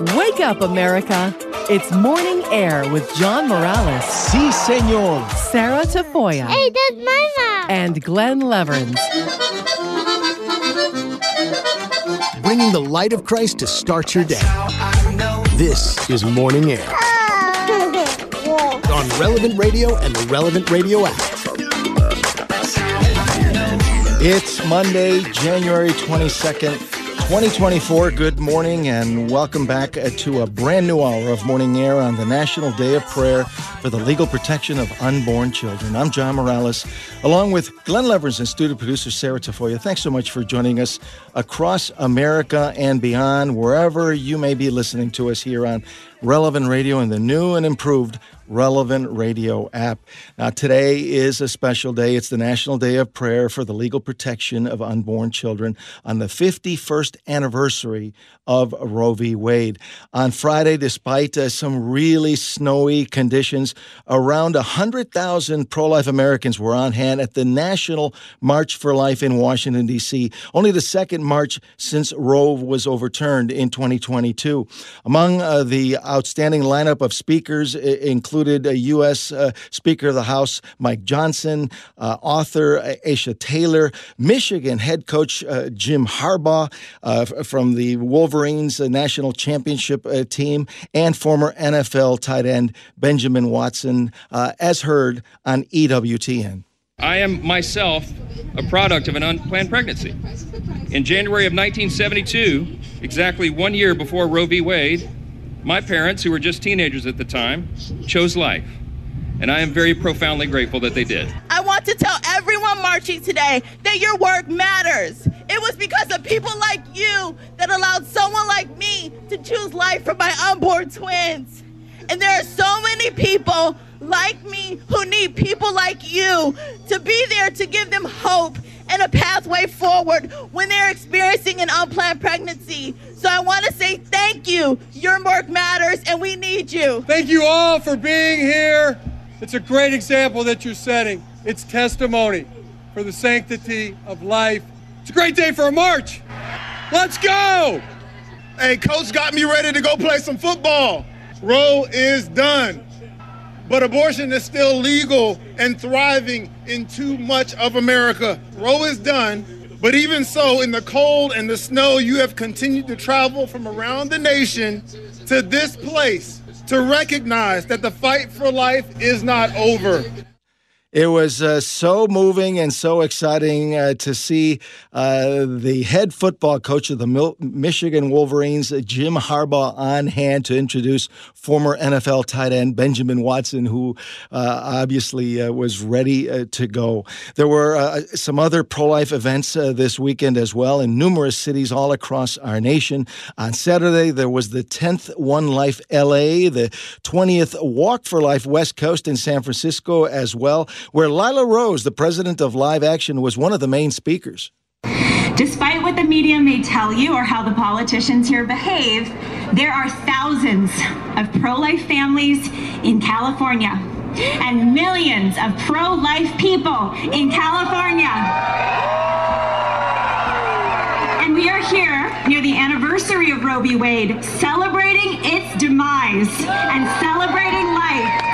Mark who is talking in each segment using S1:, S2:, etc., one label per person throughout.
S1: Wake up, America. It's Morning Air with John Morales.
S2: Si, senor.
S1: Sarah Tafoya.
S3: Hey, that's my mom.
S1: And Glenn Leverins.
S2: Bringing the light of Christ to start your day. This is Morning Air on Relevant Radio and the Relevant Radio app. It's Monday, January 22nd. 2024, good morning and welcome back uh, to a brand new hour of Morning Air on the National Day of Prayer for the Legal Protection of Unborn Children. I'm John Morales, along with Glenn Levers and studio producer Sarah Tafoya. Thanks so much for joining us across America and beyond, wherever you may be listening to us here on Relevant Radio and the new and improved Relevant Radio app. Now, today is a special day. It's the National Day of Prayer for the Legal Protection of Unborn Children on the 51st anniversary of Roe v. Wade. On Friday, despite uh, some really snowy conditions, around 100,000 pro life Americans were on hand at the National March for Life in Washington, D.C., only the second march since Roe was overturned in 2022. Among uh, the outstanding lineup of speakers, including included a U.S. Uh, Speaker of the House Mike Johnson, uh, author Aisha Taylor, Michigan head coach uh, Jim Harbaugh uh, from the Wolverines national championship uh, team, and former NFL tight end Benjamin Watson, uh, as heard on EWTN.
S4: I am myself a product of an unplanned pregnancy. In January of 1972, exactly one year before Roe v. Wade, my parents, who were just teenagers at the time, chose life. And I am very profoundly grateful that they did.
S5: I want to tell everyone marching today that your work matters. It was because of people like you that allowed someone like me to choose life for my unborn twins. And there are so many people like me who need people like you to be there to give them hope and a pathway forward when they're experiencing an unplanned pregnancy. So I want to say thank you. Your work matters and we need you.
S6: Thank you all for being here. It's a great example that you're setting. It's testimony for the sanctity of life. It's a great day for a march. Let's go.
S7: Hey, coach got me ready to go play some football. Roe is done. But abortion is still legal and thriving in too much of America. Roe is done, but even so, in the cold and the snow, you have continued to travel from around the nation to this place to recognize that the fight for life is not over.
S2: It was uh, so moving and so exciting uh, to see uh, the head football coach of the Mil- Michigan Wolverines, Jim Harbaugh, on hand to introduce former NFL tight end Benjamin Watson, who uh, obviously uh, was ready uh, to go. There were some other pro life events this weekend as well in numerous cities all across our nation. On Saturday, there was the 10th One Life LA, the 20th Walk for Life West Coast in San Francisco as well where Lila Rose, the president of Live Action, was one of the main speakers.
S8: Despite what the media may tell you or how the politicians here behave, there are thousands of pro life families in California and millions of pro life people in California. And we are here near the anniversary of Roe v. Wade, celebrating its demise and celebrating life.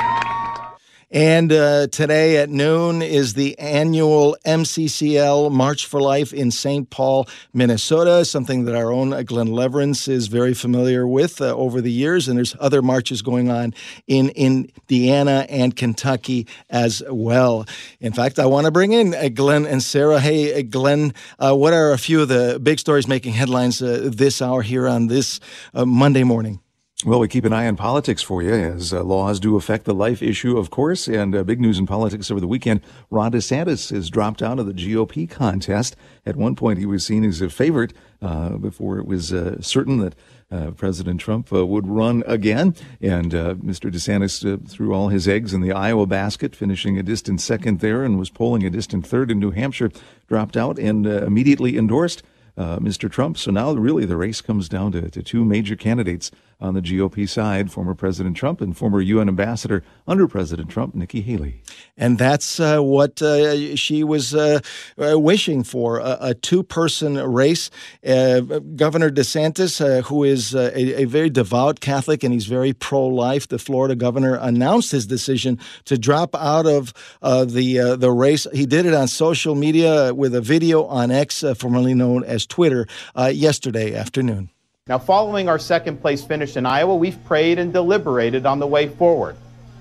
S2: And uh, today at noon is the annual MCCL March for Life in St. Paul, Minnesota, something that our own Glenn Leverins is very familiar with uh, over the years. And there's other marches going on in Indiana and Kentucky as well. In fact, I want to bring in uh, Glenn and Sarah. Hey, uh, Glenn, uh, what are a few of the big stories making headlines uh, this hour here on this Monday morning?
S9: Well, we keep an eye on politics for you as uh, laws do affect the life issue, of course. And uh, big news in politics over the weekend Ron DeSantis has dropped out of the GOP contest. At one point, he was seen as a favorite uh, before it was uh, certain that uh, President Trump uh, would run again. And Mr. DeSantis threw all his eggs in the Iowa basket, finishing a distant second there and was polling a distant third in New Hampshire, dropped out and immediately endorsed uh, Mr. Trump. So now really the race comes down to, to two major candidates on the GOP side, former President Trump and former UN ambassador under President Trump, Nikki Haley.
S2: And that's uh, what uh, she was uh, uh wishing for a, a two person race. Uh, Governor DeSantis, uh, who is a, a, very devout Catholic and he's very pro life, the Florida governor announced his decision to drop out of the, the race. He did it on social media with a video on X, formerly known as Twitter, uh, yesterday afternoon.
S3: Now, following our second place finish in Iowa, we've prayed and deliberated on the way forward.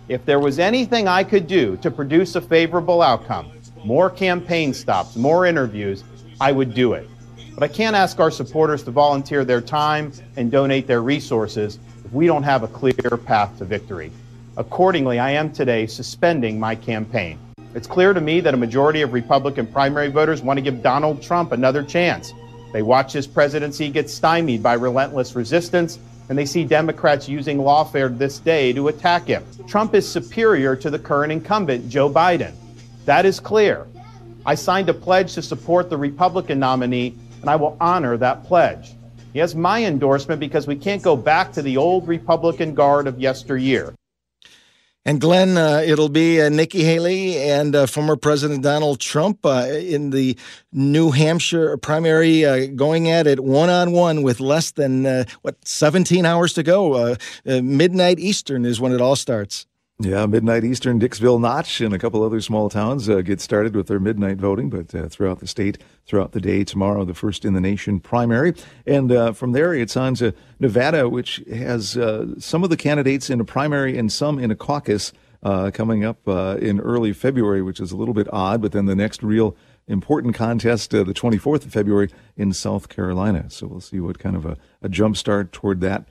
S3: If there was anything I could do to produce a favorable outcome, more campaign stops, more interviews, I would do it. But I can't ask our supporters to volunteer their time and donate their resources if we don't have a clear path to victory. Accordingly, I am today suspending my campaign. It's clear to me that a majority of Republican primary voters want to give Donald Trump another chance. They watch his presidency get stymied by relentless resistance, and they see Democrats using lawfare this day to attack him. Trump is superior to the current incumbent, Joe Biden. That is clear. I signed a pledge to support the Republican nominee, and I will honor that pledge. He has my endorsement because we can't go back to the old Republican guard of yesteryear.
S2: And Glenn, uh, it'll be uh, Nikki Haley and uh, former President Donald Trump uh, in the New Hampshire primary, uh, going at it one on one with less than uh, what 17 hours to go. midnight Eastern is when it all starts.
S9: Yeah, midnight Eastern, Dixville Notch, and a couple other small towns uh, get started with their midnight voting, but uh, throughout the state, throughout the day, tomorrow, the first in the nation primary. And uh, from there, it's on to Nevada, which has uh, some of the candidates in a primary and some in a caucus uh, coming up uh, in early February, which is a little bit odd, but then the next real important contest, the 24th of February in South Carolina. So we'll see what kind of a, a jump start toward that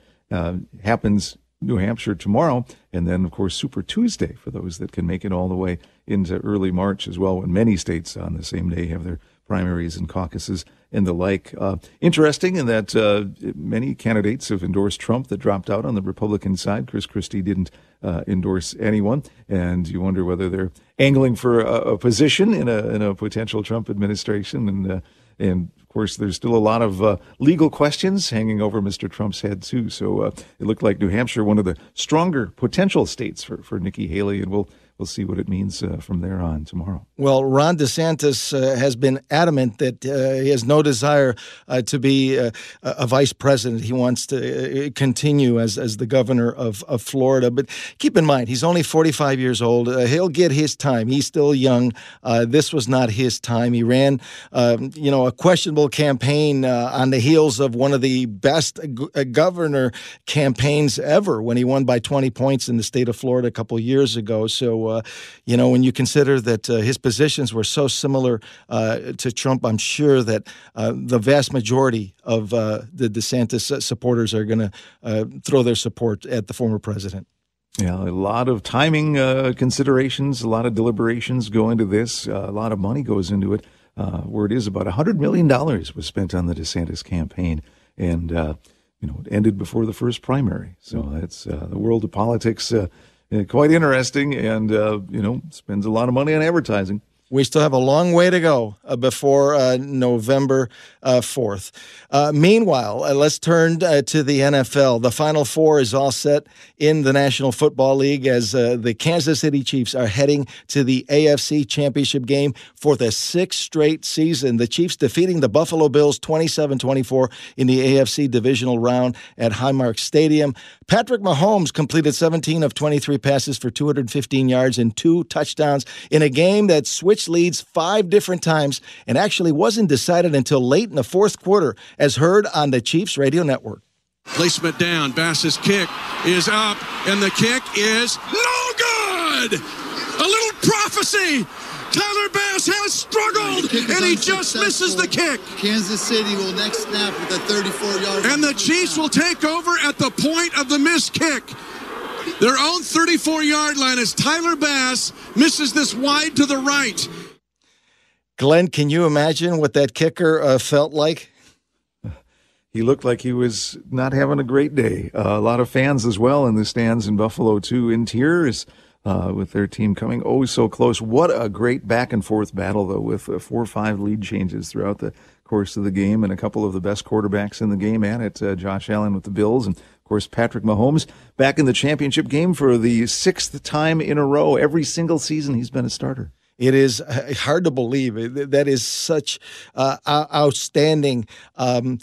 S9: happens New Hampshire tomorrow, and then, of course, Super Tuesday for those that can make it all the way into early March as well, when many states on the same day have their primaries and caucuses and the like. Uh, interesting in that uh, many candidates have endorsed Trump that dropped out on the Republican side. Chris Christie didn't uh, endorse anyone, and you wonder whether they're angling for a, a position in a, in a potential Trump administration. And uh, and of course, there's still a lot of uh, legal questions hanging over Mr. Trump's head, too. So uh, it looked like New Hampshire, one of the stronger potential states for, for Nikki Haley, and we'll we'll see what it means uh, from there on tomorrow.
S2: Well, Ron DeSantis uh, has been adamant that uh, he has no desire uh, to be uh, a vice president. He wants to uh, continue as, as the governor of, of Florida. But keep in mind, he's only 45 years old. he'll get his time. He's still young. this was not his time. He ran, um, you know, a questionable campaign on the heels of one of the best g- governor campaigns ever when he won by 20 points in the state of Florida a couple years ago. So uh, you know, when you consider that uh, his positions were so similar uh, to Trump, I'm sure that uh, the vast majority of uh, the DeSantis supporters are going to throw their support at the former president.
S9: Yeah, a lot of timing uh, considerations, a lot of deliberations go into this. Uh, a lot of money goes into it. Uh, where it is about $100 million was spent on the DeSantis campaign. And, you know, it ended before the first primary. So it's the world of politics uh, quite interesting, and uh, you know spends a lot of money on advertising.
S2: We still have a long way to go uh, before uh, November uh, 4th. Uh, meanwhile, uh, let's turn uh, to the NFL. The Final Four is all set in the National Football League as the Kansas City Chiefs are heading to the AFC Championship game for the sixth straight season. The Chiefs defeating the Buffalo Bills 27 24 in the AFC divisional round at Highmark Stadium. Patrick Mahomes completed 17 of 23 passes for 215 yards and two touchdowns in a game that switched switched leads five different times and actually wasn't decided until late in the fourth quarter, as heard on the Chiefs radio network.
S10: Placement down. Bass's kick is up, and the kick is no good. A little prophecy. Tyler Bass has struggled, and he just misses the kick.
S11: Kansas City will next snap with a 34 yard.
S10: And the Chiefs will take over at the point of the missed kick. Their own 34 yard line as Tyler Bass misses this wide to the right.
S2: Glenn, can you imagine what that kicker uh, felt like?
S9: He looked like he was not having a great day. Uh, a lot of fans as well in the stands in Buffalo, too, in tears. Uh, with their team coming oh so close. What a great back and forth battle, though, with uh, four or five lead changes throughout the course of the game, and a couple of the best quarterbacks in the game and at it. Uh, Josh Allen with the Bills, and of course Patrick Mahomes back in the championship game for the sixth time in a row. Every single season he's been a starter.
S2: It is uh, hard to believe. That is such uh, outstanding. Um,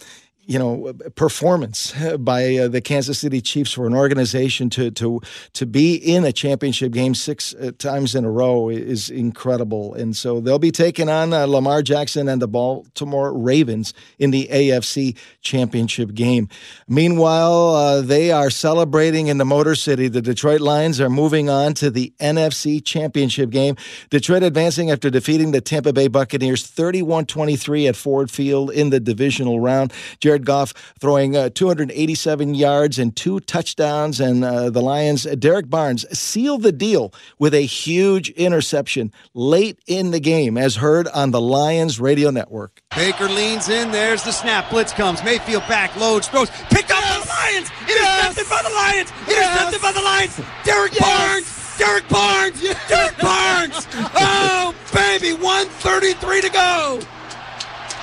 S2: you know performance by uh, the Kansas City Chiefs for an organization to to to be in a championship game six uh, times in a row is incredible. And so they'll be taking on uh, Lamar Jackson and the Baltimore Ravens in the AFC championship game. Meanwhile uh, they are celebrating in the Motor City. The Detroit Lions are moving on to the NFC championship game. Detroit advancing after defeating the Tampa Bay Buccaneers 31-23 at Ford Field in the divisional round Jared Goff throwing uh, 287 yards and two touchdowns, and uh, the Lions, Derrick Barnes, sealed the deal with a huge interception late in the game, as heard on the Lions radio network.
S12: Baker leans in. There's the snap. Blitz comes. Mayfield back, loads, throws. Picked yes! up by the Lions. Intercepted yes! by the Lions. Intercepted yes! by the Lions. Derrick Barnes. Derrick Barnes. Derrick Barnes. Oh, baby. 133 to go.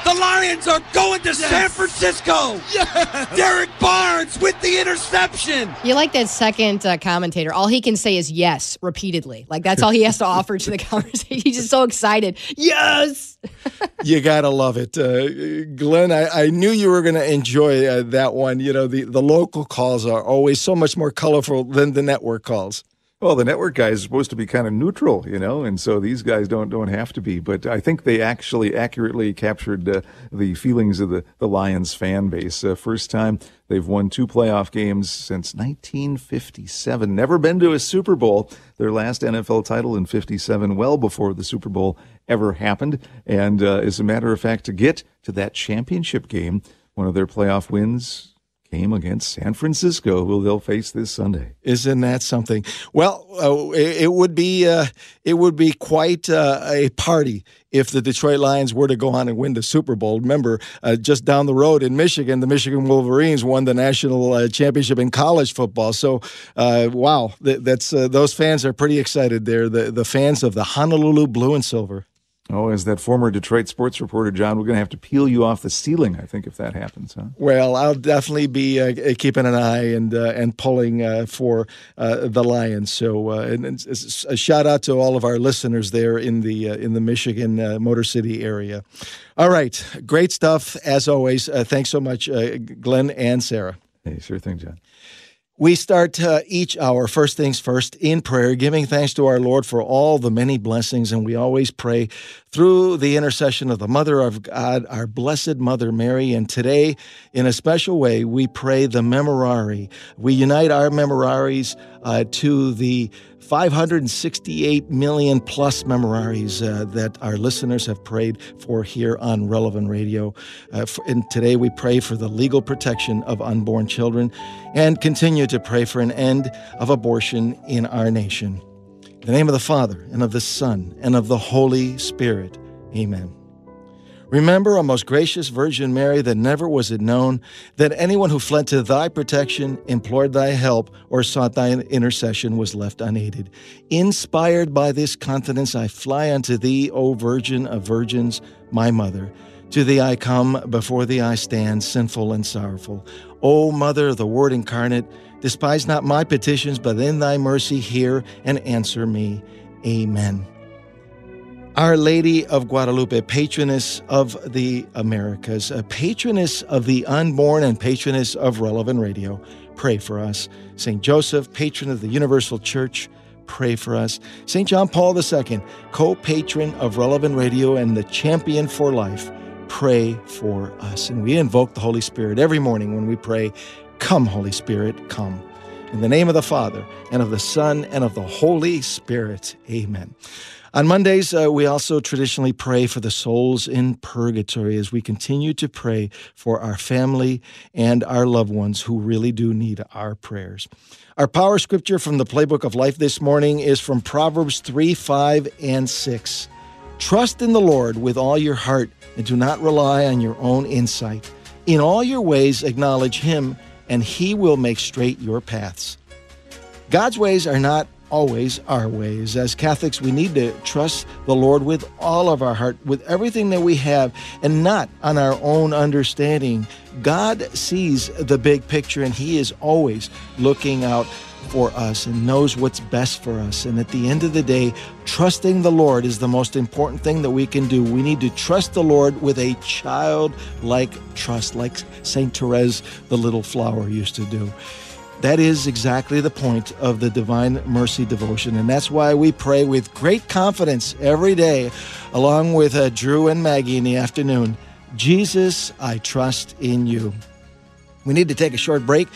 S12: The Lions are going to yes. San Francisco. Yes. Derrick Barnes with the interception.
S13: You like that second uh, commentator. All he can say is yes repeatedly. Like that's all he has to offer to the conversation. He's just so excited. Yes.
S2: you got to love it. Uh, Glenn, I, I, knew you were going to enjoy uh, that one. You know, the, the local calls are always so much more colorful than the network calls.
S9: Well, the network guy is supposed to be kind of neutral, you know, and so these guys don't don't have to be. But I think they actually accurately captured uh, the feelings of the the Lions fan base. Uh, first time they've won two playoff games since 1957. Never been to a Super Bowl. Their last NFL title in 57, well before the Super Bowl ever happened. And uh, as a matter of fact, to get to that championship game, one of their playoff wins came against San Francisco, who they'll face this Sunday.
S2: Isn't that something? Well, uh, it, would be uh, it would be quite uh, a party if the Detroit Lions were to go on and win the Super Bowl. Remember, uh, just down the road in Michigan, the Michigan Wolverines won the national uh, championship in college football. So, uh, wow, that's those fans are pretty excited there. The the fans of the Honolulu Blue and Silver.
S9: Oh, as that former Detroit sports reporter, John, we're going to have to peel you off the ceiling, I think, if that happens. Huh?
S2: Well, I'll definitely be uh, keeping an eye and uh, and pulling uh, for uh, the Lions. So, uh, and, and, a shout out to all of our listeners there in the uh, in the Michigan Motor City area. All right, great stuff as always. thanks so much, Glenn and Sarah.
S9: Hey, sure thing, John.
S2: We start uh, each hour, first things first, in prayer, giving thanks to our Lord for all the many blessings. And we always pray through the intercession of the Mother of God, our Blessed Mother Mary. And today, in a special way, we pray the Memorare. We unite our Memorares uh, to the 568 million plus memorares uh, that our listeners have prayed for here on Relevant Radio. Uh, for, and today we pray for the legal protection of unborn children and continue to pray for an end of abortion in our nation. In the name of the Father, and of the Son, and of the Holy Spirit. Amen. Remember, O most gracious Virgin Mary, that never was it known that anyone who fled to thy protection, implored thy help, or sought thy intercession was left unaided. Inspired by this confidence, I fly unto thee, O Virgin of Virgins, my mother. To thee I come, before thee I stand, sinful and sorrowful. O Mother of the Word incarnate, despise not my petitions, but in thy mercy hear and answer me. Amen. Our Lady of Guadalupe, patroness of the Americas, a patroness of the unborn and patroness of relevant radio, pray for us. St. Joseph, patron of the Universal Church, pray for us. St. John Paul II, co patron of relevant radio and the champion for life, pray for us. And we invoke the Holy Spirit every morning when we pray, Come, Holy Spirit, come. In the name of the Father, and of the Son, and of the Holy Spirit. Amen. On Mondays, uh, we also traditionally pray for the souls in purgatory as we continue to pray for our family and our loved ones who really do need our prayers. Our power scripture from the Playbook of Life this morning is from Proverbs 3 5 and 6. Trust in the Lord with all your heart and do not rely on your own insight. In all your ways, acknowledge Him, and He will make straight your paths. God's ways are not always our ways. As Catholics, we need to trust the Lord with all of our heart, with everything that we have, and not on our own understanding. God sees the big picture, and He is always looking out for us and knows what's best for us. And at the end of the day, trusting the Lord is the most important thing that we can do. We need to trust the Lord with a childlike trust, like St. Therese, the little flower, used to do. That is exactly the point of the Divine Mercy devotion. And that's why we pray with great confidence every day, along with uh, Drew and Maggie in the afternoon. Jesus, I trust in you. We need to take a short break.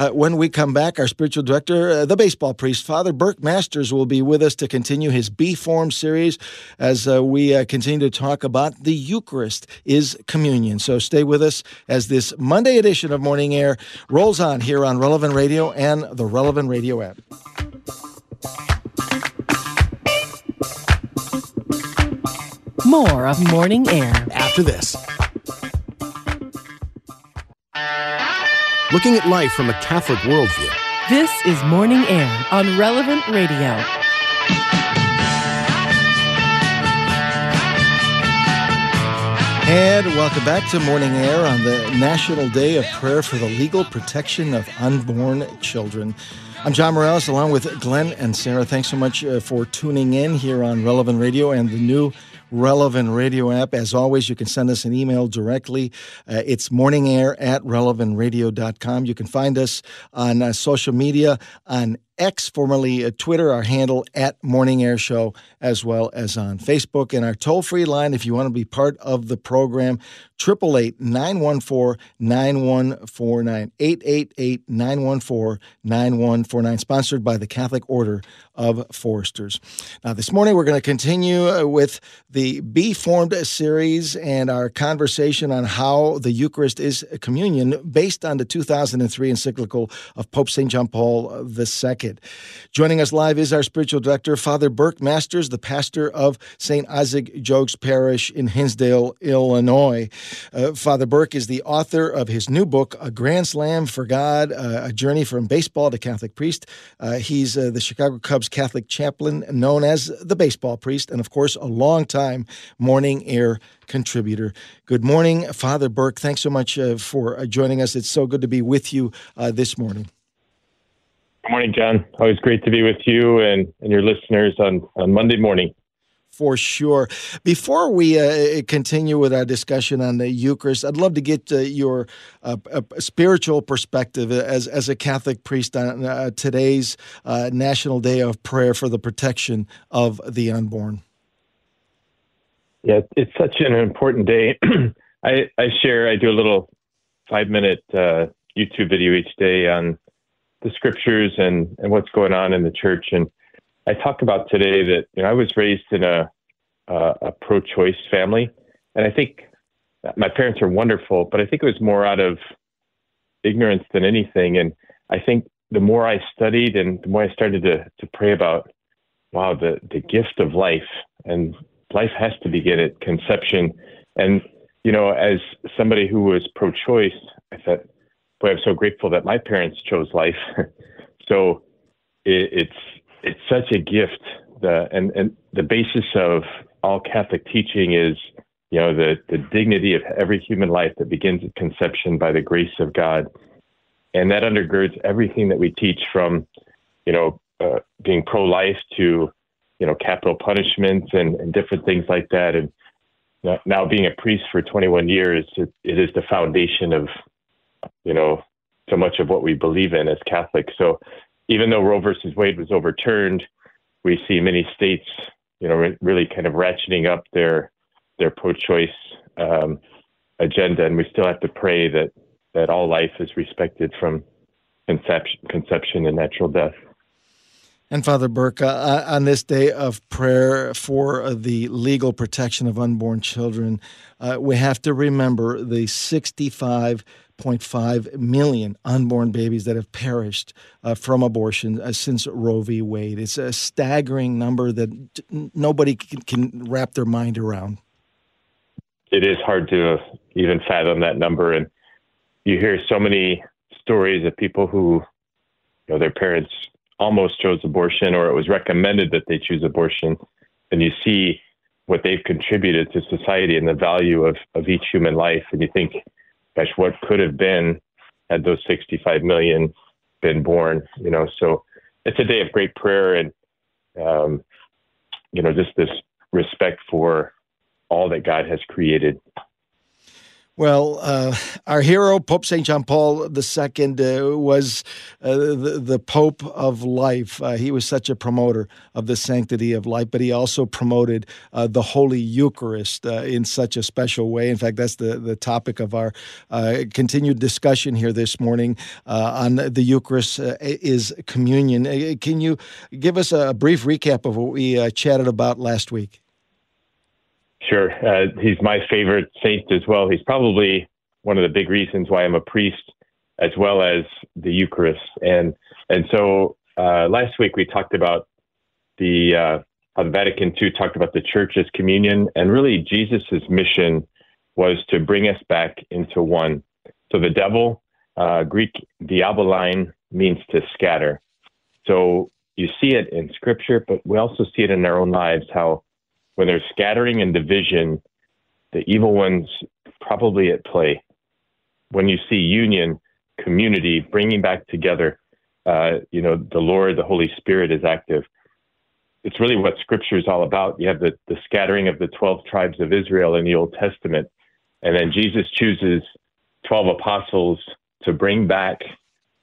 S2: Uh, when we come back, our spiritual director, uh, the baseball priest, Father Burke Masters, will be with us to continue his Be Formed series as uh, we uh, continue to talk about the Eucharist is communion. So stay with us as this Monday edition of Morning Air rolls on here on Relevant Radio and the Relevant Radio app.
S1: More of Morning Air
S14: after this. Looking at life from a Catholic worldview.
S1: This is Morning Air on Relevant Radio.
S2: And welcome back to Morning Air on the National Day of Prayer for the Legal Protection of Unborn Children. I'm John Morales along with Glenn and Sarah. Thanks so much uh, for tuning in here on Relevant Radio and the new Relevant Radio app. As always, you can send us an email directly. Uh, it's morningair at relevantradio.com. You can find us on uh, social media on X, formerly uh, Twitter, our handle at Morning Air Show, as well as on Facebook. And our toll free line, if you want to be part of the program, 888 914 9149. 888 914 9149, sponsored by the Catholic Order of Foresters. Now, this morning we're going to continue uh, with the Be Formed series and our conversation on how the Eucharist is communion based on the 2003 encyclical of Pope St. John Paul II. Joining us live is our spiritual director, Father Burke Masters, the pastor of St. Isaac Jogues Parish in Hinsdale, Illinois. Uh, Father Burke is the author of his new book, A Grand Slam for God, uh, A Journey from Baseball to Catholic Priest. Uh, he's uh, the Chicago Cubs Catholic chaplain known as the baseball priest, and of course, a long-time morning air contributor. Good morning, Father Burke. Thanks so much uh, for uh, joining us. It's so good to be with you this morning.
S15: Good morning, John. Always great to be with you and, and your listeners on, on Monday morning.
S2: For sure. Before we uh, continue with our discussion on the Eucharist, I'd love to get uh, your uh, spiritual perspective as, as a Catholic priest on uh, today's uh, National Day of Prayer for the Protection of the Unborn.
S15: Yeah, it's such an important day. I, I share, I do a little five minute uh, YouTube video each day on the scriptures and, and what's going on in the church. And I talk about today that you know, I was raised in a, a, pro choice family. And I think my parents are wonderful, but I think it was more out of ignorance than anything. And I think the more I studied and the more I started to, to pray about, wow, the, the gift of life and life has to begin at conception. And, you know, as somebody who was pro choice, I thought, boy, I'm so grateful that my parents chose life. so it, it's it's such a gift. The and and the basis of all Catholic teaching is you know the the dignity of every human life that begins at conception by the grace of God, and that undergirds everything that we teach from you know uh, being pro-life to you know capital punishment and, and different things like that and now being a priest for 21 years it, it is the foundation of you know, so much of what we believe in as Catholics. So even though Roe versus Wade was overturned, we see many states, you know, re- really kind of ratcheting up their their pro-choice um, agenda, and we still have to pray that that all life is respected from conception, conception and natural death.
S2: And Father Burke, uh, on this day of prayer for the legal protection of unborn children, uh, we have to remember the 65 6.5 million unborn babies that have perished uh, from abortion uh, since Roe v. Wade. It's a staggering number that nobody can, can, wrap their mind around.
S15: It is hard to even fathom that number. And you hear so many stories of people who, you know, their parents almost chose abortion or it was recommended that they choose abortion, and you see what they've contributed to society and the value of, of each human life. And you think, gosh, what could have been had those 65 million been born, you know? So it's a day of great prayer and, um, you know, just this respect for all that God has created.
S2: Well, uh, our hero, Pope St. John Paul II, uh, was uh, the, the, Pope of life. Uh, he was such a promoter of the sanctity of life, but he also promoted uh, the Holy Eucharist uh, in such a special way. In fact, that's the, the topic of our continued discussion here this morning on the Eucharist is communion. can you give us a brief recap of what we chatted about last week?
S15: Sure. Uh, he's my favorite saint as well. He's probably one of the big reasons why I'm a priest, as well as the Eucharist. And and so uh, last week we talked about the uh, how the Vatican II talked about the Church's communion, and really Jesus's mission was to bring us back into one. So the devil, uh, Greek diabolein, means to scatter. So you see it in Scripture, but we also see it in our own lives how when there's scattering and division, the evil one's probably at play. When you see union, community, bringing back together, uh, you know, the Lord, the Holy Spirit is active. It's really what Scripture is all about. You have the, the scattering of the 12 tribes of Israel in the Old Testament, and then Jesus chooses 12 apostles to bring back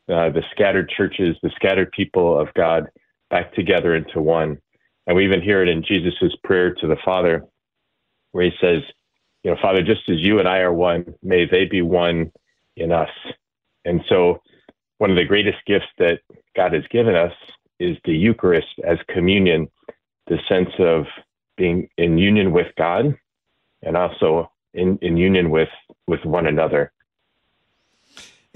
S15: uh, the scattered churches, the scattered people of God back together into one. And we even hear it in Jesus' prayer to the Father, where he says, You know, Father, just as you and I are one, may they be one in us. And so, one of the greatest gifts that God has given us is the Eucharist as communion, the sense of being in union with God and also in, in union with, with one another.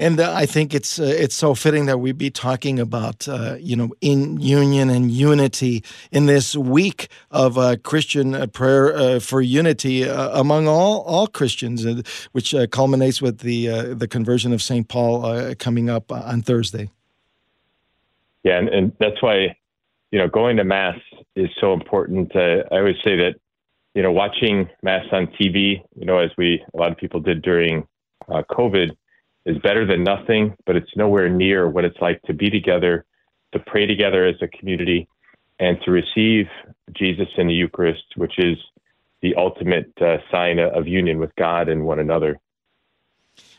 S2: And uh, I think it's uh, it's so fitting that we be talking about uh, you know in union and unity in this week of uh, Christian uh, prayer uh, for unity among all all Christians, which culminates with the the conversion of Saint Paul coming up on Thursday.
S15: Yeah, and, and, that's why you know going to mass is so important. I always say that you know watching mass on TV, you know, as we a lot of people did during COVID is better than nothing, but it's nowhere near what it's like to be together, to pray together as a community, and to receive Jesus in the Eucharist, which is the ultimate uh, sign of union with God and one another.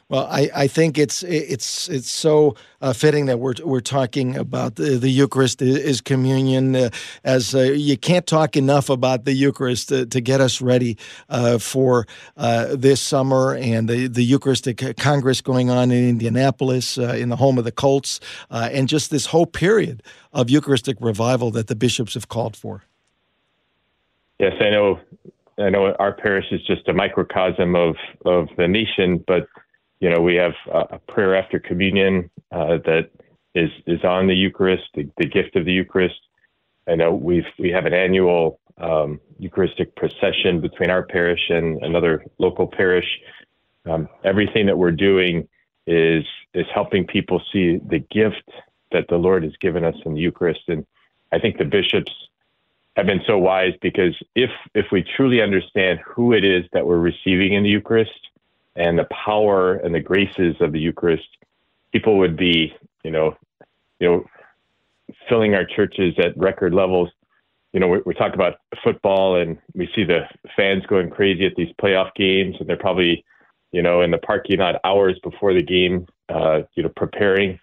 S2: Well, I, I think it's it's it's so uh, fitting that we're we're talking about the, the Eucharist is communion, uh, as uh, you can't talk enough about the Eucharist to, to get us ready uh, for uh, this summer and the, the Eucharistic Congress going on in Indianapolis uh, in the home of the Colts, and just this whole period of Eucharistic revival that the bishops have called for.
S15: Yes, I know. I know our parish is just a microcosm of of the nation, but you know, we have a prayer after communion uh, that is is on the Eucharist, the, the, gift of the Eucharist. I know we've we have an annual um, Eucharistic procession between our parish and another local parish. Um, everything that we're doing is is helping people see the gift that the Lord has given us in the Eucharist, and I think the bishops have been so wise because if if we truly understand who it is that we're receiving in the Eucharist, and the power and the graces of the Eucharist, people would be, you know, you know, filling our churches at record levels. You know, we, we talk about football and we see the fans going crazy at these playoff games, and they're probably, you know, in the parking lot hours before the game, uh, you know, preparing.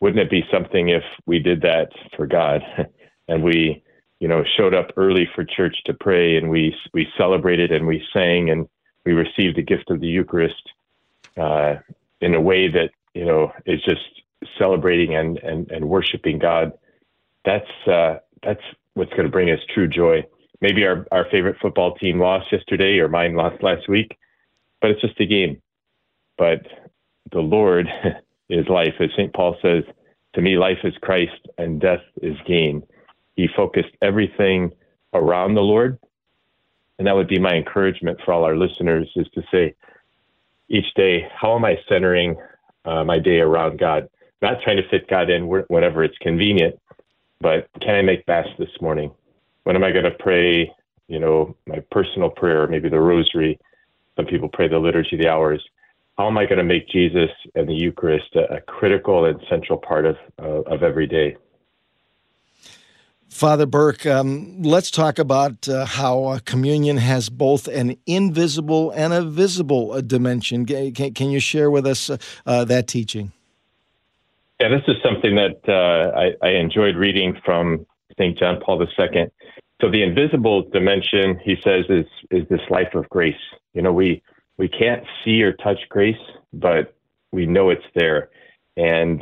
S15: Wouldn't it be something if we did that for God, and we, you know, showed up early for church to pray, and we we celebrated and we sang and we receive the gift of the Eucharist uh, in a way that you know is just celebrating and and, and worshiping God. That's uh, that's what's going to bring us true joy. Maybe our, our favorite football team lost yesterday, or mine lost last week, but it's just a game. But the Lord is life, as St. Paul says. To me, life is Christ and death is gain. He focused everything around the Lord and that would be my encouragement for all our listeners is to say each day, how am I centering uh, my day around God? Not trying to fit God in whenever it's convenient, but can I make Mass this morning? When am I going to pray, you know, my personal prayer, maybe the rosary? Some people pray the Liturgy the Hours. How am I going to make Jesus and the Eucharist a, a critical and central part of, uh, of every day?
S2: Father Burke, um, let's talk about uh, how uh, communion has both an invisible and a visible uh, dimension. Can, can, you share with us uh, uh, that teaching?
S15: Yeah, this is something that uh, I, I, enjoyed reading from St. John Paul II. So the invisible dimension, he says, is is this life of grace. You know, we we can't see or touch grace, but we know it's there, and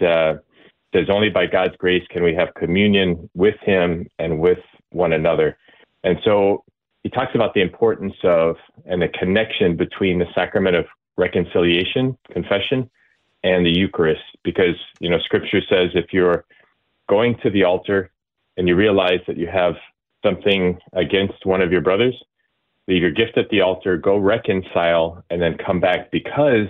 S15: says only by God's grace can we have communion with Him and with one another. And so he talks about the importance of and the connection between the sacrament of reconciliation, confession, and the Eucharist, because you know Scripture says if you're going to the altar and you realize that you have something against one of your brothers, leave your gift at the altar, go reconcile, and then come back because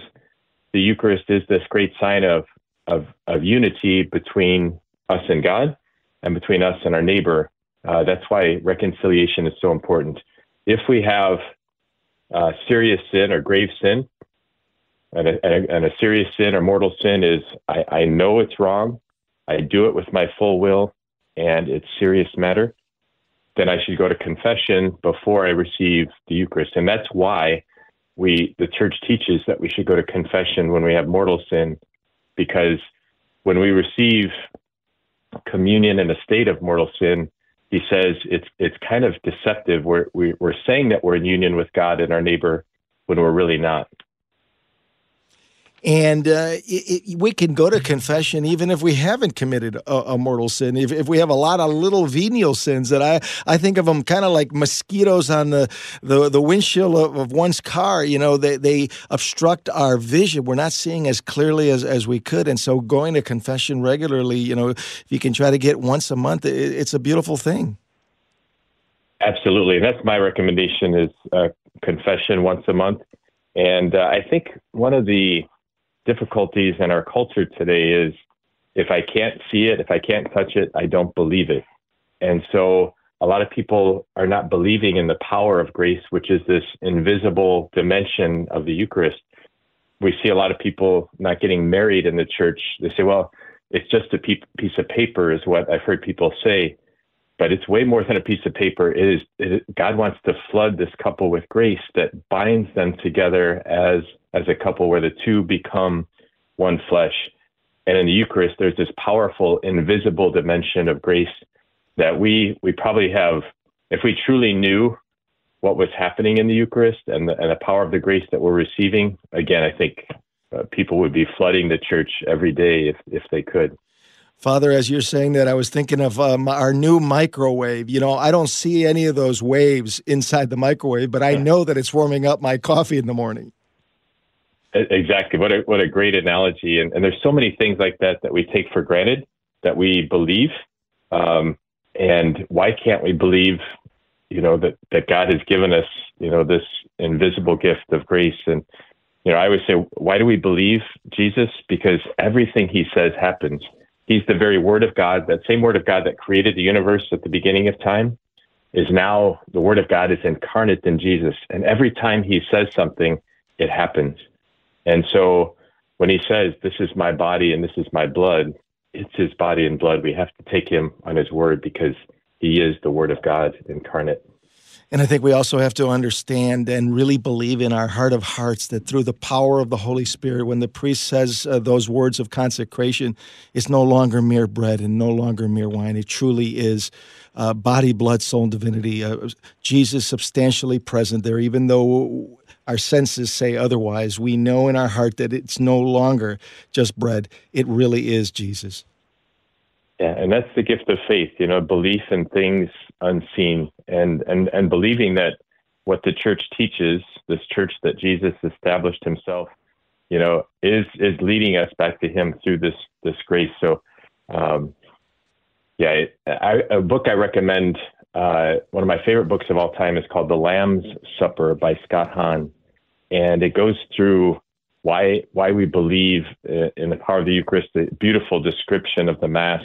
S15: the Eucharist is this great sign of of, of unity between us and God and between us and our neighbor. Uh, that's why reconciliation is so important. If we have uh, serious sin or grave sin, and a, and a, serious sin or mortal sin is I, I know it's wrong, I do it with my full will, and it's serious matter, then I should go to confession before I receive the Eucharist. And that's why we the church teaches that we should go to confession when we have mortal sin because when we receive communion in a state of mortal sin, he says it's it's kind of deceptive. We're we, are saying that we're in union with God and our neighbor when we're really not
S2: and uh, it, it, we can go to confession even if we haven't committed a, a, mortal sin. If, if we have a lot of little venial sins that I, I think of them kind of like mosquitoes on the, the, the windshield of, of, one's car. You know, they, they obstruct our vision. We're not seeing as clearly as, as we could. And so going to confession regularly, you know, if you can try to get once a month, it, it's a beautiful thing.
S15: Absolutely. And that's my recommendation is uh, confession once a month. And uh, I think one of the difficulties in our culture today is if I can't see it, if I can't touch it, I don't believe it. And so a lot of people are not believing in the power of grace, which is this invisible dimension of the Eucharist. We see a lot of people not getting married in the church. They say, well, it's just a piece of paper, is what I've heard people say. But it's way more than a piece of paper. It is, it, God wants to flood this couple with grace that binds them together as as a couple where the two become one flesh. And in the Eucharist, there's this powerful, invisible dimension of grace that we we probably have. If we truly knew what was happening in the Eucharist and the, and the power of the grace that we're receiving, again, I think uh, people would be flooding the church every day if if they could.
S2: Father, as you're saying that, I was thinking of um, our new microwave. You know, I don't see any of those waves inside the microwave, but I know that it's warming up my coffee in the morning.
S15: Exactly. What a what a great analogy. And, and there's so many things like that that we take for granted that we believe. Um, and why can't we believe, you know, that that God has given us, you know, this invisible gift of grace? And you know, I would say, why do we believe Jesus? Because everything He says happens. He's the very Word of God. That same Word of God that created the universe at the beginning of time is now the Word of God is incarnate in Jesus. And every time He says something, it happens. And so when he says, This is my body and this is my blood, it's his body and blood. We have to take him on his word because he is the word of God incarnate.
S2: And I think we also have to understand and really believe in our heart of hearts that through the power of the Holy Spirit, when the priest says uh, those words of consecration, it's no longer mere bread and no longer mere wine. It truly is uh, body, blood, soul, and divinity. Uh, Jesus substantially present there, even though our senses say otherwise. We know in our heart that it's no longer just bread, it really is Jesus.
S15: Yeah, and that's the gift of faith, you know, belief in things unseen and, and, and believing that what the church teaches, this church that Jesus established himself, you know, is is leading us back to him through this this grace. So um, yeah, I, a book I recommend uh, one of my favorite books of all time is called The Lamb's Supper by Scott Hahn, and it goes through why why we believe uh, in the power of the Eucharist, the beautiful description of the Mass,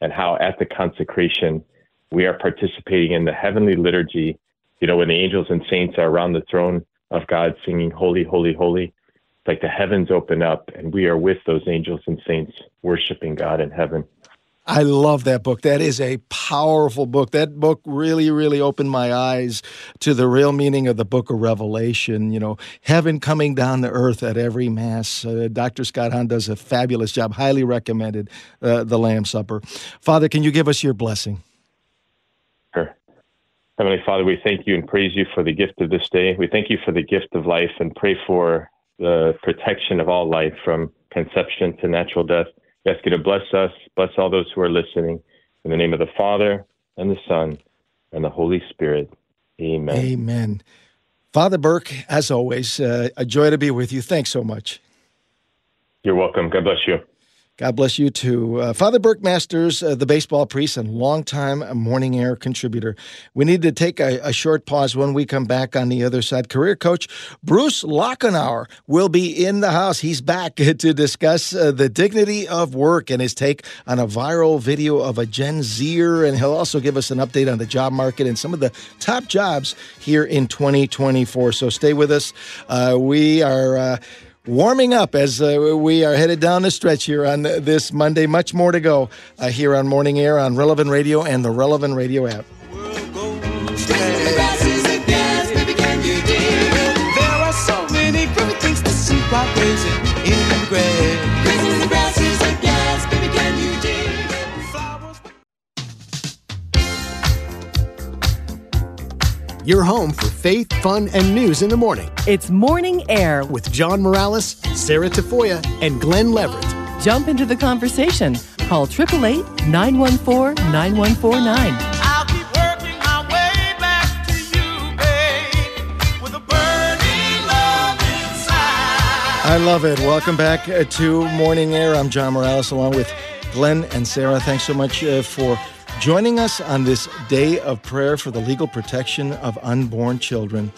S15: and how at the consecration we are participating in the heavenly liturgy. You know, when the angels and saints are around the throne of God singing, Holy, Holy, Holy, it's like the heavens open up and we are with those angels and saints worshiping God in heaven.
S2: I love that book. That is a powerful book. That book really, really opened my eyes to the real meaning of the book of Revelation. You know, heaven coming down to earth at every Mass. Uh, Dr. Scott Hahn does a fabulous job. Highly recommended uh, The Lamb Supper. Father, can you give us your blessing?
S15: Sure. Heavenly Father, we thank you and praise you for the gift of this day. We thank you for the gift of life and pray for the protection of all life from conception to natural death. We ask you to bless us, bless all those who are listening. In the name of the Father, and the Son, and the Holy Spirit. Amen.
S2: Amen. Father Burke, as always, uh, a joy to be with you. Thanks so much.
S15: You're welcome. God bless you.
S2: God bless you too. Uh, Father Burke Masters, uh, the baseball priest and longtime morning air contributor. We need to take a, a, short pause when we come back on the other side. Career coach Bruce Lachenauer will be in the house. He's back to discuss uh, the dignity of work and his take on a viral video of a Gen Zer. And he'll also give us an update on the job market and some of the top jobs here in 2024. So stay with us. Uh, we are uh, warming up as uh, we are headed down the stretch here on this Monday. Much more to go uh, here on Morning Air on Relevant Radio and the Relevant Radio app.
S14: Your home for faith, fun, and news in the morning.
S1: It's Morning Air
S14: with John Morales, Sarah Tafoya, and Glenn Leverett.
S1: Jump into the conversation. Call 888 914 9149.
S2: I love it. Welcome back uh, to Morning Air. I'm John Morales along with Glenn and Sarah. Thanks so much uh, for joining us on this day of prayer for the legal protection of unborn children.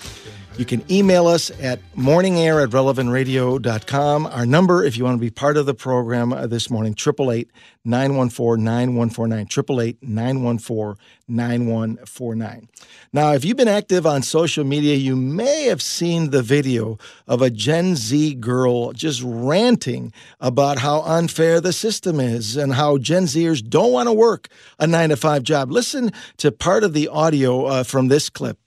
S2: You can email us at morningair at relevantradio.com. Our number, if you want to be part of the program uh, this morning, 888 914 9149. 888 914 9149. Now, if you've been active on social media, you may have seen the video of a Gen Z girl just ranting about how unfair the system is and how Gen Zers don't want to work a nine to five job. Listen to part of the audio uh, from this clip.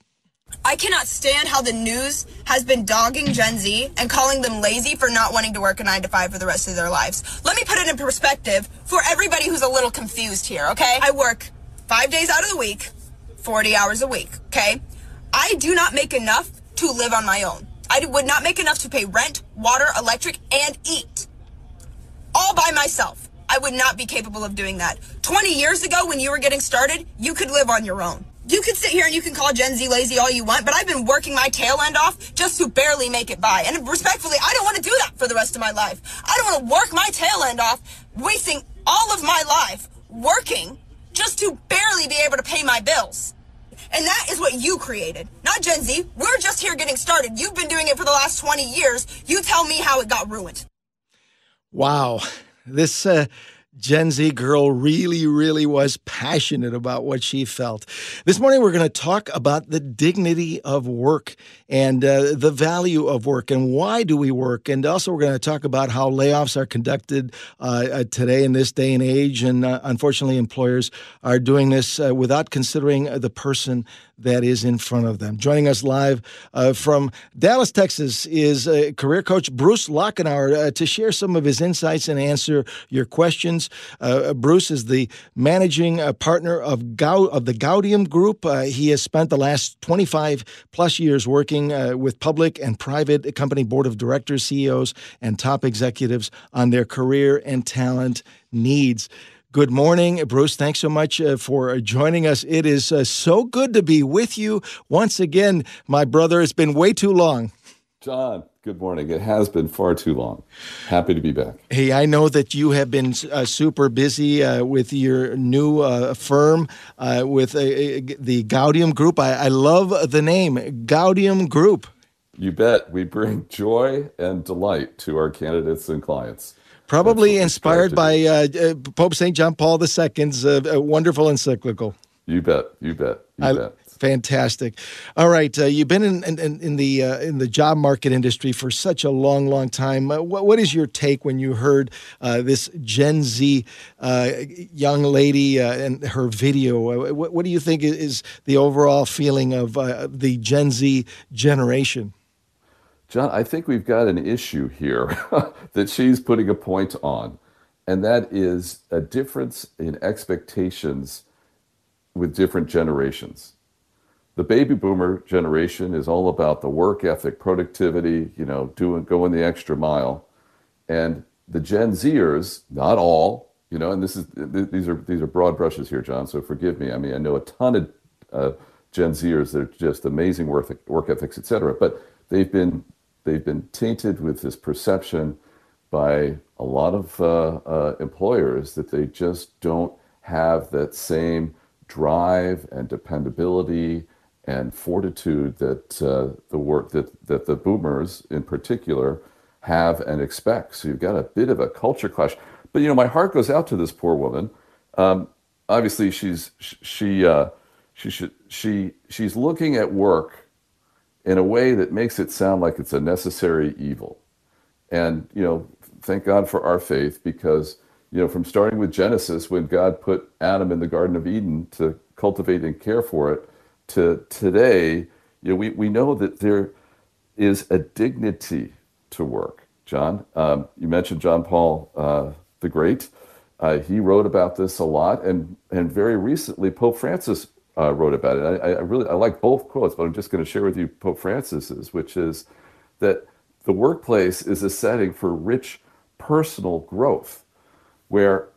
S16: I cannot stand how the news has been dogging Gen Z and calling them lazy for not wanting to work a nine to five for the rest of their lives. Let me put it in perspective for everybody who's a little confused here, okay? I work five days out of the week, 40 hours a week, okay? I do not make enough to live on my own. I would not make enough to pay rent, water, electric, and eat. All by myself. I would not be capable of doing that. 20 years ago, when you were getting started, you could live on your own. You can sit here and you can call Gen Z lazy all you want, but I've been working my tail end off just to barely make it by. And respectfully, I don't want to do that for the rest of my life. I don't want to work my tail end off, wasting all of my life working just to barely be able to pay my bills. And that is what you created, not Gen Z. We're just here getting started. You've been doing it for the last 20 years. You tell me how it got ruined.
S2: Wow. This uh, Gen Z girl really, really was passionate about what she felt. This morning, we're going to talk about the dignity of work and uh, the value of work and why do we work. And also, we're going to talk about how layoffs are conducted uh, uh, today in this day and age. And uh, unfortunately, employers are doing this uh, without considering the person that is in front of them. Joining us live uh, from Dallas, Texas, is uh, career coach Bruce Lachenauer uh, to share some of his insights and answer your questions. Uh, Bruce is the managing uh, partner of Gau- of the Gaudium Group. Uh, he has spent the last 25 plus years working with public and private company board of directors, CEOs, and top executives on their career and talent needs. Good morning, Bruce. Thanks so much uh, for joining us. It is uh, so good to be with you once again, my brother. It's been way too long.
S17: John, good morning. It has been far too long. Happy to be back.
S2: Hey, I know that you have been uh, super busy uh, with your new uh, firm, uh, with the Gaudium Group. I, I love the name, Gaudium Group.
S17: You bet. We bring joy and delight to our candidates and clients.
S2: Probably inspired by uh, uh, Pope St. John Paul II's uh, wonderful encyclical.
S17: You bet. You bet. You
S2: I,
S17: bet.
S2: Fantastic. All right, uh, you've been in in, in the uh, in the job market industry for such a long, long time. Uh, what, what is your take when you heard uh, this Gen Z uh, young lady uh, and her video? What, what, do you think is the overall feeling of the Gen Z generation?
S17: John, I think we've got an issue here that she's putting a point on, and that is a difference in expectations with different generations the baby boomer generation is all about the work ethic, productivity, you know, doing going the extra mile. And the Gen Zers, not all, you know, and this is these are these are broad brushes here, John. So forgive me. I mean, I know a ton of uh, Gen Zers that are just amazing work work ethics, et cetera. But they've been they've been tainted with this perception by a lot of uh, uh, employers that they just don't have that same drive and dependability and fortitude that uh, the work that, that the boomers in particular have and expect. So you've got a bit of a culture clash. But you know, my heart goes out to this poor woman. Um, obviously, she's she uh, she should she she's looking at work in a way that makes it sound like it's a necessary evil. And you know, thank God for our faith because you know, from starting with Genesis, when God put Adam in the Garden of Eden to cultivate and care for it, to today, you know, we, we know that there is a dignity to work. John, um, you mentioned John Paul uh, the Great. Uh, he wrote about this a lot, and and very recently Pope Francis uh, wrote about it. I, I, really I like both quotes, but I'm just going to share with you Pope Francis's, which is that the workplace is a setting for rich personal growth, where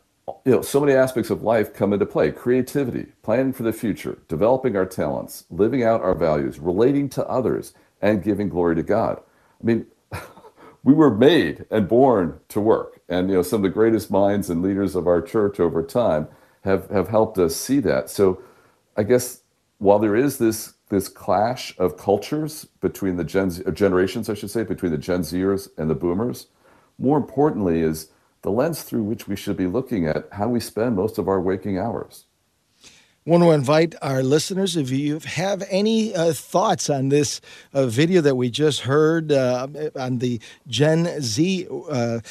S17: you know, so many aspects of life come into play creativity, planning for the future, developing our talents, living out our values, relating to others, and giving glory to God. I mean, we were made and born to work. And, you know, some of the greatest minds and leaders of our church over time have, have helped us see that. So I guess while there is this, this clash of cultures between the Gen Z, uh, generations, I should say, between the Gen Zers and the boomers, more importantly is the lens through which we should be looking at how we spend most of our waking hours
S2: want to invite our listeners if you have any uh, thoughts on this uh, video that we just heard uh, on the Gen Z uh,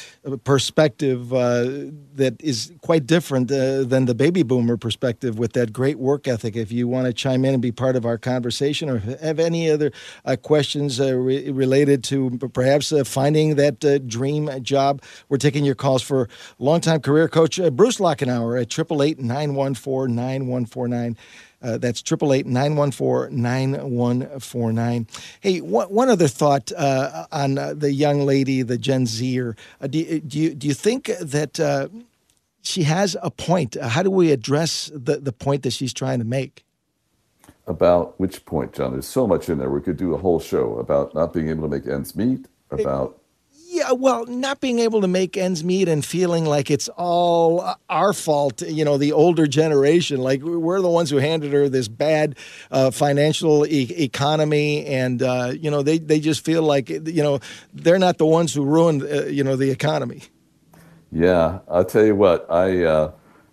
S2: perspective uh, that is quite different uh, than the baby boomer perspective with that great work ethic. If you want to chime in and be part of our conversation or have any other questions re- related to perhaps finding that dream job, we're taking your calls for longtime career coach Bruce Lachenauer at 888 914 9149. Uh, that's triple eight nine one four nine one four nine. Hey, one, one other thought uh, on uh, the young lady, the Gen Zer. Uh, do, do you do you think that uh, she has a point? Uh, how do we address the the point that she's trying to make?
S17: About which point, John? There's so much in there. We could do a whole show about not being able to make ends meet. About
S2: yeah, well, not being able to make ends meet and feeling like it's all our fault, you know, the older generation, like we're the ones who handed her this bad uh, financial e- economy, and uh, you know, they they just feel like you know they're not the ones who ruined uh, you know the economy.
S17: Yeah, I'll tell you what, I uh,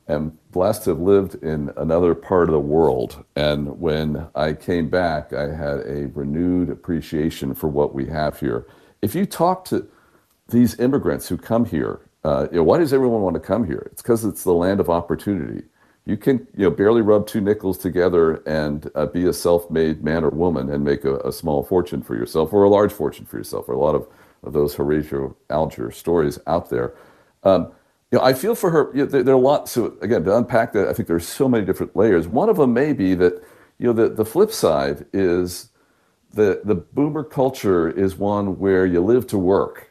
S17: am blessed to have lived in another part of the world, and when I came back, I had a renewed appreciation for what we have here. If you talk to these immigrants who come here, uh, you know, why does everyone want to come here? It's because it's the land of opportunity. You can, you know, barely rub two nickels together and uh, be a self-made man or woman and make a, a, small fortune for yourself or a large fortune for yourself. Or a lot of, of those Horatio Alger stories out there. Um, you know, I feel for her. You know, there, there, are a lot. So again, to unpack that, I think there's so many different layers. One of them may be that, you know, the, the flip side is the the boomer culture is one where you live to work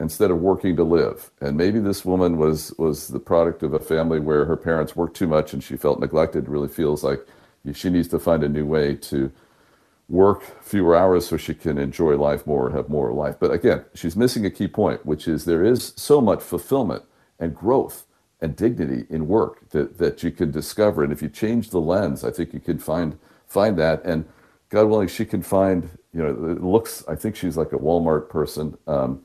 S17: instead of working to live. And maybe this woman was was the product of a family where her parents worked too much and she felt neglected. Really feels like she needs to find a new way to work fewer hours so she can enjoy life more and have more life. But again, she's missing a key point, which is there is so much fulfillment and growth and dignity in work that, that you can discover. And if you change the lens, I think you can find find that. And God willing, she can find, you know, it looks, I think she's like a Walmart person. Um,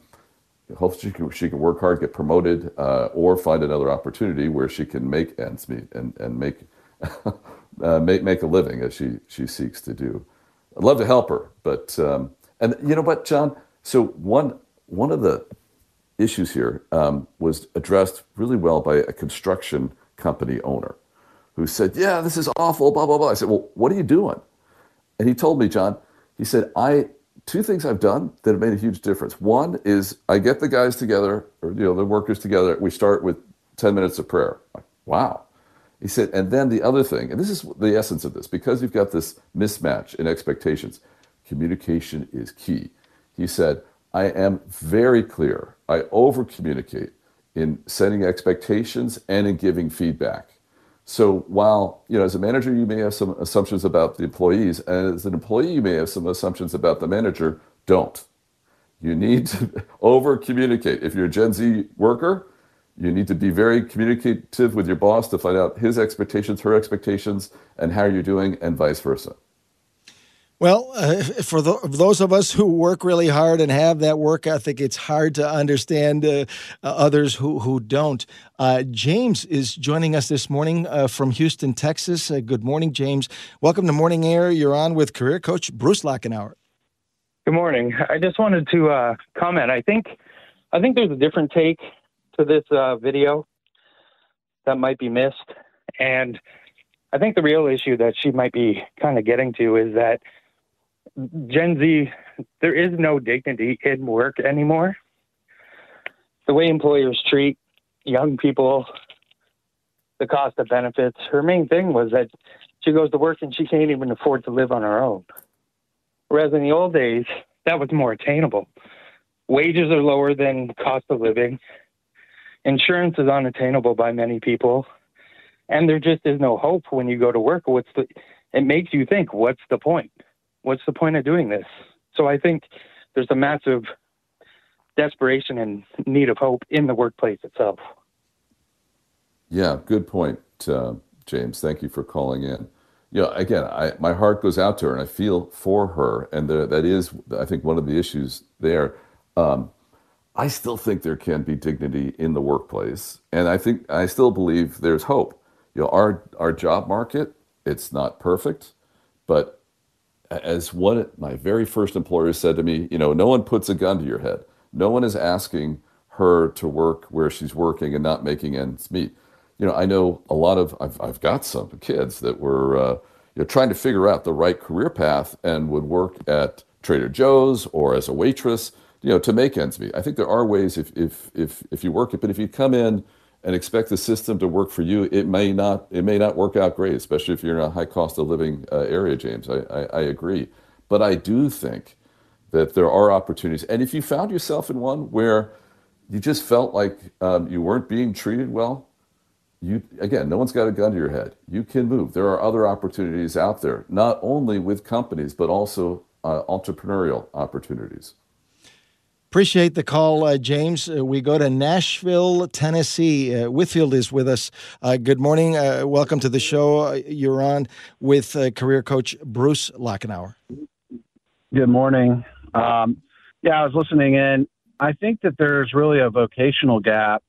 S17: hopefully she can, she can work hard, get promoted, uh, or find another opportunity where she can make ends meet and and make uh, make make a living as she she seeks to do. I'd love to help her, but um, and you know what, John. So one one of the issues here um, was addressed really well by a construction company owner who said, "Yeah, this is awful." Blah blah blah. I said, "Well, what are you doing?" And he told me, John. He said, "I two things I've done that have made a huge difference. One is I get the guys together, or you know, the workers together. We start with ten minutes of prayer. Like, wow." He said, and then the other thing, and this is the essence of this, because you've got this mismatch in expectations, communication is key. He said, I am very clear. I over communicate in setting expectations and in giving feedback. So while, you know, as a manager, you may have some assumptions about the employees, and as an employee, you may have some assumptions about the manager, don't. You need to over communicate. If you're a Gen Z worker, you need to be very communicative with your boss to find out his expectations, her expectations, and how you're doing, and vice versa.
S2: Well, uh, for the, those of us who work really hard and have that work ethic, it's hard to understand uh, uh, others who, who don't. Uh, James is joining us this morning uh, from Houston, Texas. Uh, good morning, James. Welcome to Morning Air. You're on with career coach Bruce Lachenauer.
S18: Good morning. I just wanted to comment. I think I think there's a different take to this video that might be missed, and I think the real issue that she might be kind of getting to is that Gen Z, there is no dignity in work anymore. The way employers treat young people, the cost of benefits. Her main thing was that she goes to work and she can't even afford to live on her own. Whereas in the old days, that was more attainable. Wages are lower than cost of living. Insurance is unattainable by many people. And there just is no hope when you go to work. What's the it makes you think, what's the point? What's the point of doing this? So I think there's a massive desperation and need of hope in the workplace itself.
S17: Yeah, good point, uh, James. Thank you for calling in. You know, again, I, my heart goes out to her, and I feel for her, and that is, I think, one of the issues there. Um, I still think there can be dignity in the workplace, and I think I still believe there's hope. You know, our our job market, it's not perfect, but as one my very first employer said to me, you know, no one puts a gun to your head. No one is asking her to work where she's working and not making ends meet. You know, I know a lot of I've I've got some kids that were uh, you know trying to figure out the right career path and would work at Trader Joe's or as a waitress, you know, to make ends meet. I think there are ways if if if if you work it, but if you come in and expect the system to work for you, it may not it may not work out great, especially if you're in a high cost of living uh, area, James. I, I, I, agree, but I do think that there are opportunities, and if you found yourself in one where you just felt like um, you weren't being treated well, you again, no one's got a gun to your head. You can move. There are other opportunities out there, not only with companies but also uh, entrepreneurial opportunities.
S2: Appreciate the call, uh, James. Uh, we go to Nashville, Tennessee. Uh, Whitfield is with us. Uh, good morning. Uh, welcome to the show. Uh, you're on with career coach Bruce Lachenauer.
S19: Good morning. Um, yeah, I was listening in. I think that there's really a vocational gap,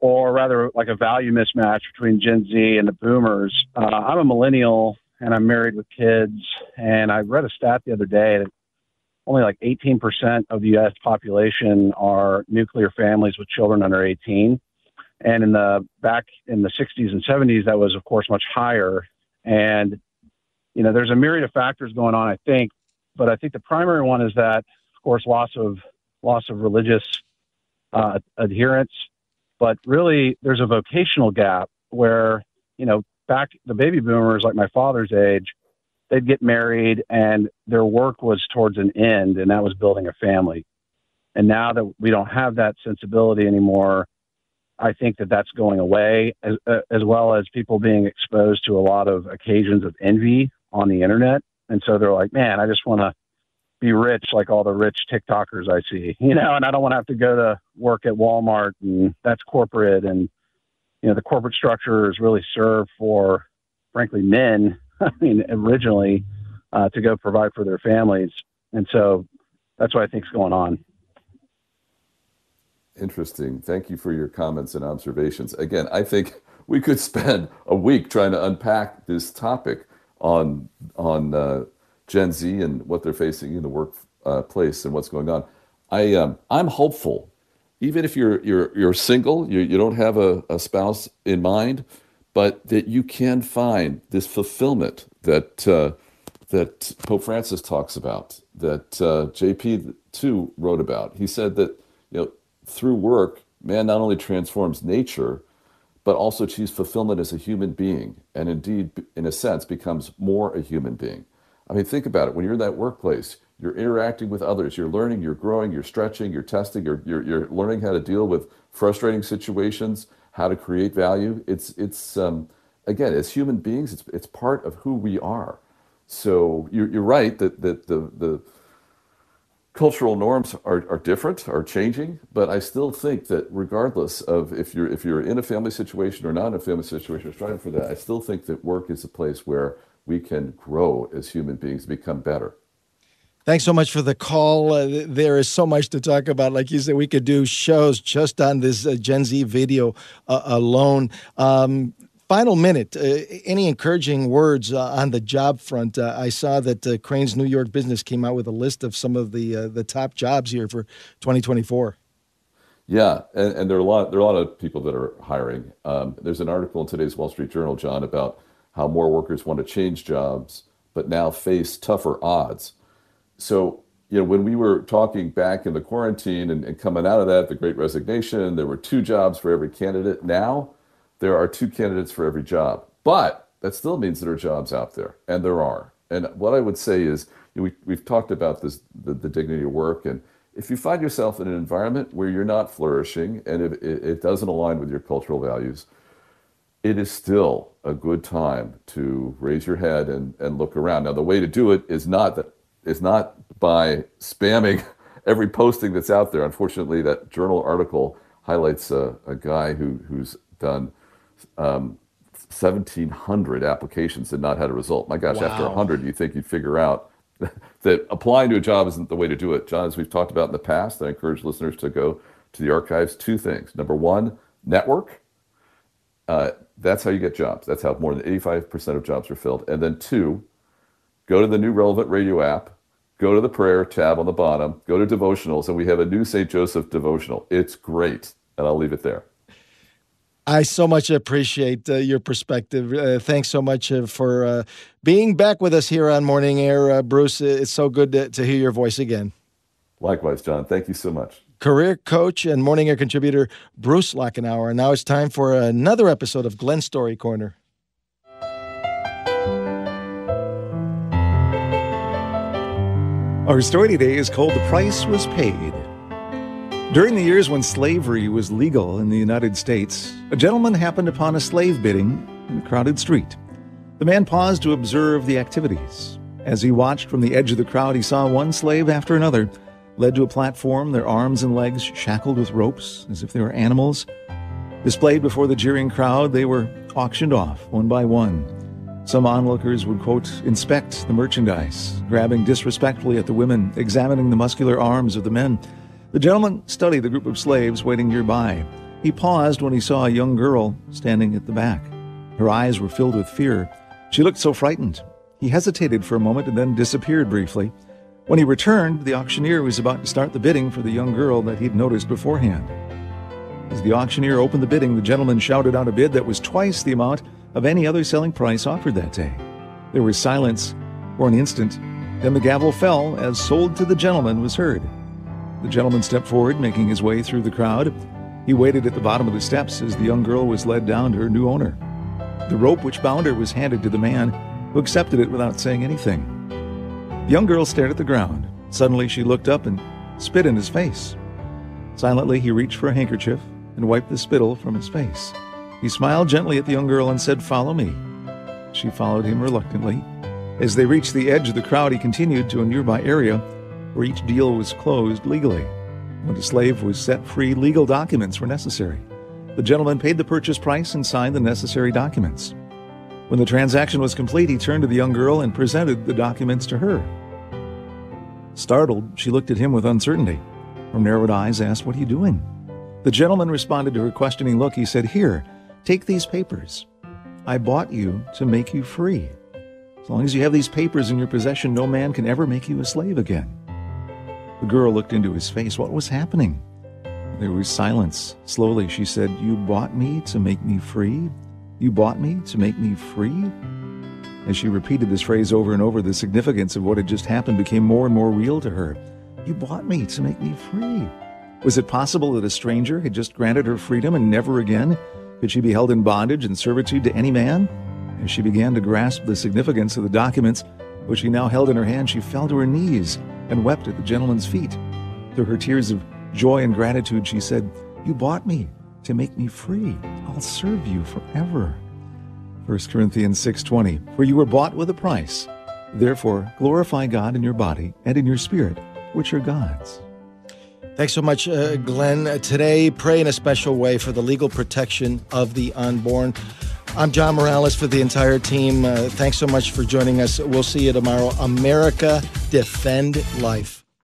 S19: or rather, like a value mismatch between Gen Z and the boomers. I'm a millennial and I'm married with kids. And I read a stat the other day that only like 18% of the U.S. population are nuclear families with children under 18. And in the back in the 60s and 70s, that was of course much higher. And you know, there's a myriad of factors going on, I think, but I think the primary one is that, of course, loss of loss of religious uh, adherence. But really, there's a vocational gap where you know, back the baby boomers, like my father's age, they'd get married and their work was towards an end, and that was building a family. And now that we don't have that sensibility anymore, I think that that's going away, as, uh, as well as people being exposed to a lot of occasions of envy on the internet. And so they're like, man, I just want to be rich like all the rich TikTokers I see, you know, and I don't want to have to go to work at Walmart and that's corporate. And, you know, the corporate structure is really served for, frankly, men I mean, originally uh, to go provide for their families. And so that's what I think is going on.
S17: Interesting. Thank you for your comments and observations. Again, I think we could spend a week trying to unpack this topic on on uh, Gen Z and what they're facing in the workplace and what's going on. I um, I'm hopeful, even if you're you're you're single, you you don't have a, a spouse in mind, but that you can find this fulfillment that uh, that Pope Francis talks about, that uh, JP II wrote about. He said that you know through work, man not only transforms nature, but also achieves fulfillment as a human being, and indeed, in a sense, becomes more a human being. I mean, think about it. When you're in that workplace, you're interacting with others, you're learning, you're growing, you're stretching, you're testing, you're, you're, you're learning how to deal with frustrating situations, how to create value. It's, it's um, again, as human beings, it's, it's part of who we are. So you're, you're right that, that the, the cultural norms are, are different, are changing, but I still think that regardless of if you're if you're in a family situation or not in a family situation or striving for that, I still think that work is a place where we can grow as human beings, become better.
S2: Thanks so much for the call. Uh, there is so much to talk about. Like you said, we could do shows just on this uh, Gen Z video uh, alone. Um, final minute, uh, any encouraging words uh, on the job front? Uh, I saw that Crain's New York Business came out with a list of some of the the top jobs here for 2024.
S17: Yeah, and, and, there are a lot there are a lot of people that are hiring. Um, there's an article in today's Wall Street Journal, John, about how more workers want to change jobs, but now face tougher odds. So you know, when we were talking back in the quarantine and, and coming out of that, the Great Resignation, there were two jobs for every candidate. Now there are two candidates for every job. But that still means there are jobs out there, and there are. And what I would say is, we, we've talked about this, the, the dignity of work, and if you find yourself in an environment where you're not flourishing and it, it doesn't align with your cultural values, it is still a good time to raise your head and, and look around. Now, the way to do it is not that is not by spamming every posting that's out there. Unfortunately, that journal article highlights a, a guy who who's done um, 1,700 applications and not had a result. My gosh, wow. after 100, you think you'd figure out that applying to a job isn't the way to do it. John, as we've talked about in the past, I encourage listeners to go to the archives. Two things. Number one, network. Uh, that's how you get jobs. That's how more than 85% of jobs are filled. And then two, go to the new Relevant Radio app, go to the prayer tab on the bottom, go to devotionals, and we have a new St. Joseph devotional. It's great. And I'll leave it there.
S2: I so much appreciate uh, your perspective. Uh, thanks so much uh, for uh, being back with us here on Morning Air, uh, Bruce. It's so good to, to, hear your voice again.
S17: Likewise, John. Thank you so much.
S2: Career coach and Morning Air contributor Bruce Lachenauer. And now it's time for another episode of Glenn Story Corner.
S9: Our story today is called The Price Was Paid. During the years when slavery was legal in the United States, a gentleman happened upon a slave bidding in a crowded street. The man paused to observe the activities. As he watched from the edge of the crowd, he saw one slave after another led to a platform, their arms and legs shackled with ropes as if they were animals. Displayed before the jeering crowd, they were auctioned off one by one. Some onlookers would, quote, inspect the merchandise, grabbing disrespectfully at the women, examining the muscular arms of the men. The gentleman studied the group of slaves waiting nearby. He paused when he saw a young girl standing at the back. Her eyes were filled with fear. She looked so frightened. He hesitated for a moment and then disappeared briefly. When he returned, the auctioneer was about to start the bidding for the young girl that he'd noticed beforehand. As the auctioneer opened the bidding, the gentleman shouted out a bid that was twice the amount of any other selling price offered that day. There was silence for an instant. Then the gavel fell as sold to the gentleman was heard. The gentleman stepped forward, making his way through the crowd. He waited at the bottom of the steps as the young girl was led down to her new owner. The rope which bound her was handed to the man, who accepted it without saying anything. The young girl stared at the ground. Suddenly, she looked up and spit in his face. Silently, he reached for a handkerchief and wiped the spittle from his face. He smiled gently at the young girl and said, Follow me. She followed him reluctantly. As they reached the edge of the crowd, he continued to a nearby area where each deal was closed legally. When the slave was set free, legal documents were necessary. The gentleman paid the purchase price and signed the necessary documents. When the transaction was complete, he turned to the young girl and presented the documents to her. Startled, she looked at him with uncertainty. Her narrowed eyes asked, What are you doing? The gentleman responded to her questioning look. He said, Here, take these papers. I bought you to make you free. As long as you have these papers in your possession, no man can ever make you a slave again. The girl looked into his face. What was happening? There was silence. Slowly, she said, You bought me to make me free? You bought me to make me free? As she repeated this phrase over and over, the significance of what had just happened became more and more real to her. You bought me to make me free. Was it possible that a stranger had just granted her freedom and never again could she be held in bondage and servitude to any man? As she began to grasp the significance of the documents which she now held in her hand, she fell to her knees and wept at the gentleman's feet. Through her tears of joy and gratitude, she said, You bought me to make me free. I'll serve you forever. 1 Corinthians 6:20 For you were bought with a price. Therefore glorify God in your body and in your spirit, which are God's.
S2: Thanks so much, uh, Glenn. Today, pray in a special way for the legal protection of the unborn. I'm John Morales for the entire team. Uh, thanks so much for joining us. We'll see you tomorrow. America, defend life.